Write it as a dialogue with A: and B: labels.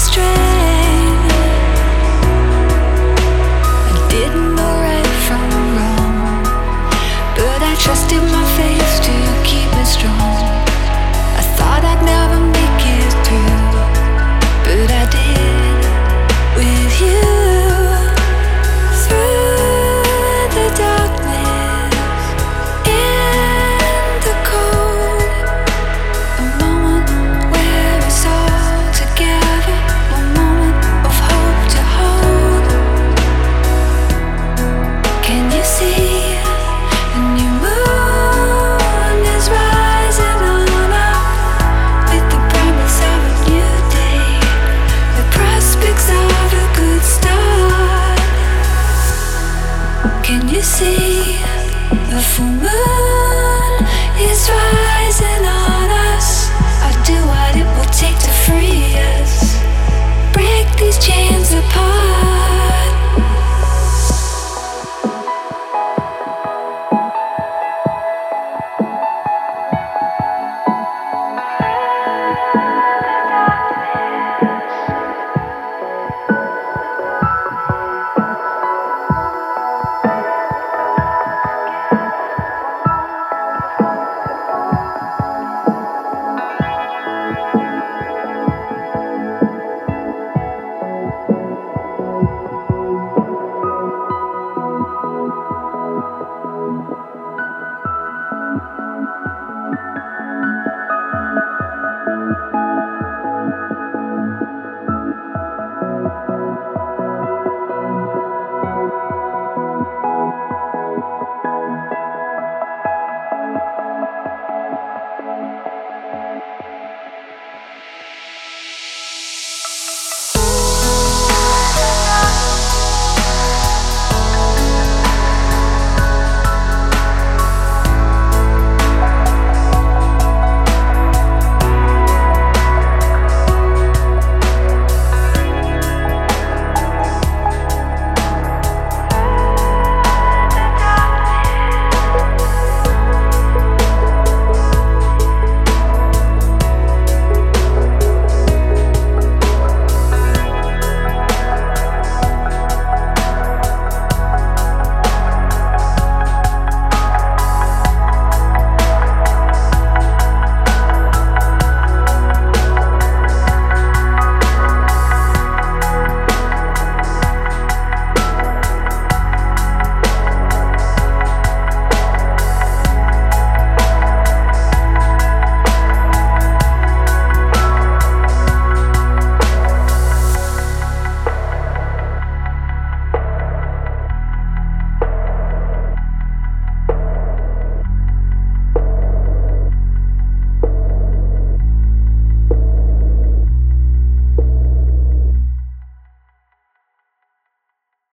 A: stress